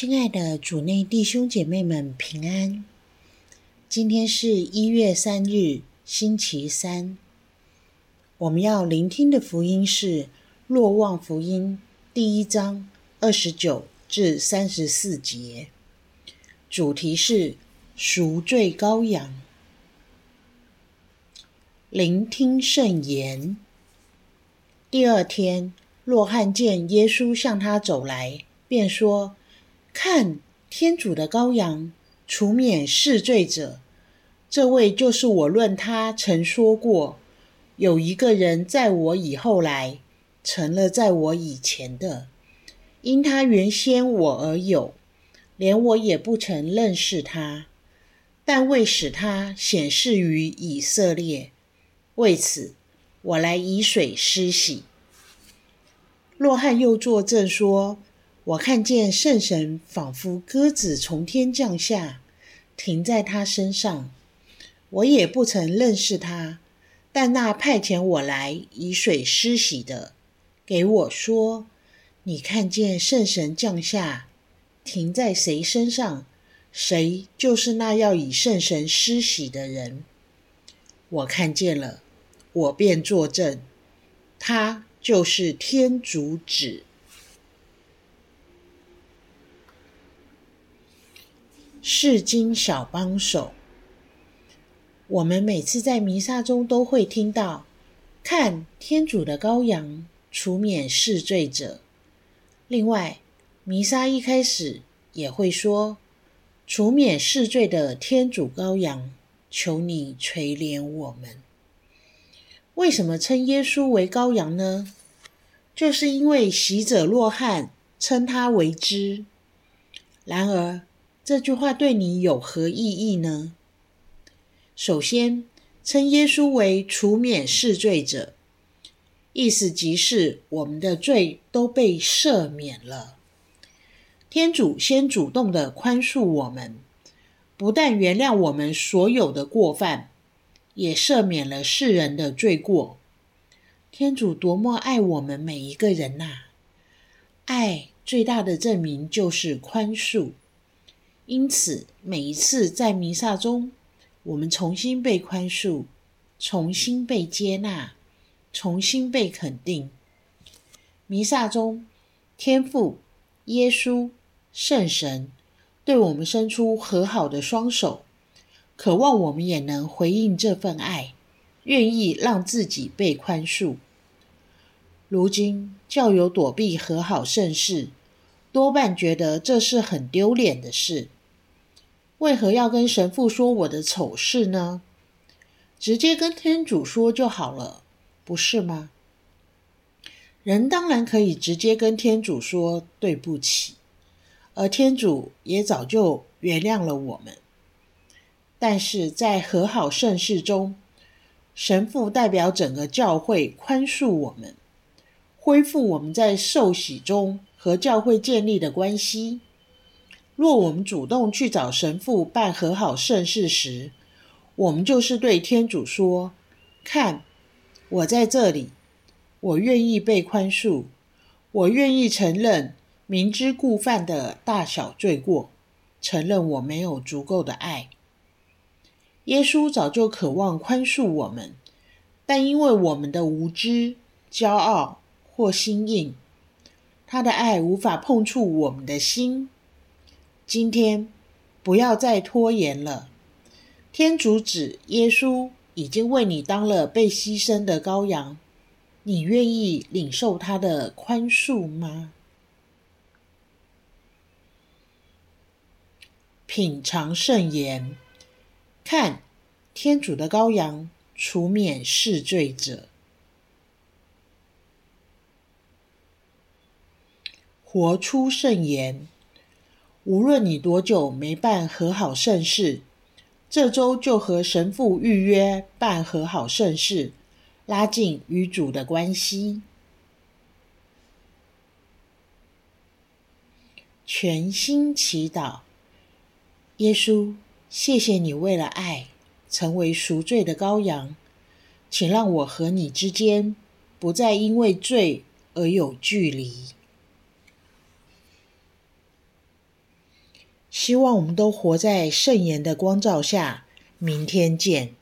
亲爱的主内弟兄姐妹们平安。今天是一月三日，星期三。我们要聆听的福音是《若望福音》第一章二十九至三十四节，主题是赎罪羔羊。聆听圣言。第二天，若翰见耶稣向他走来，便说。看，天主的羔羊，除免世罪者。这位就是我论他曾说过，有一个人在我以后来，成了在我以前的，因他原先我而有，连我也不曾认识他。但为使他显示于以色列，为此我来以水施洗。若翰又作证说。我看见圣神仿佛鸽子从天降下，停在他身上。我也不曾认识他，但那派遣我来以水施洗的，给我说：“你看见圣神降下，停在谁身上，谁就是那要以圣神施洗的人。”我看见了，我便作证，他就是天主子。世经小帮手，我们每次在弥撒中都会听到“看天主的羔羊，除免世罪者”。另外，弥撒一开始也会说“除免世罪的天主羔羊，求你垂怜我们”。为什么称耶稣为羔羊呢？就是因为洗者若翰称他为之。然而，这句话对你有何意义呢？首先，称耶稣为除免世罪者，意思即是我们的罪都被赦免了。天主先主动的宽恕我们，不但原谅我们所有的过犯，也赦免了世人的罪过。天主多么爱我们每一个人呐、啊！爱最大的证明就是宽恕。因此，每一次在弥撒中，我们重新被宽恕，重新被接纳，重新被肯定。弥撒中，天父、耶稣、圣神对我们伸出和好的双手，渴望我们也能回应这份爱，愿意让自己被宽恕。如今，教友躲避和好圣事，多半觉得这是很丢脸的事。为何要跟神父说我的丑事呢？直接跟天主说就好了，不是吗？人当然可以直接跟天主说对不起，而天主也早就原谅了我们。但是在和好圣事中，神父代表整个教会宽恕我们，恢复我们在受洗中和教会建立的关系。若我们主动去找神父办和好圣事时，我们就是对天主说：“看，我在这里，我愿意被宽恕，我愿意承认明知故犯的大小罪过，承认我没有足够的爱。”耶稣早就渴望宽恕我们，但因为我们的无知、骄傲或心硬，他的爱无法碰触我们的心。今天不要再拖延了，天主子耶稣已经为你当了被牺牲的羔羊，你愿意领受他的宽恕吗？品尝圣言，看，天主的羔羊，除免世罪者，活出圣言。无论你多久没办和好圣事，这周就和神父预约办和好圣事，拉近与主的关系。全心祈祷，耶稣，谢谢你为了爱，成为赎罪的羔羊，请让我和你之间不再因为罪而有距离。希望我们都活在圣言的光照下。明天见。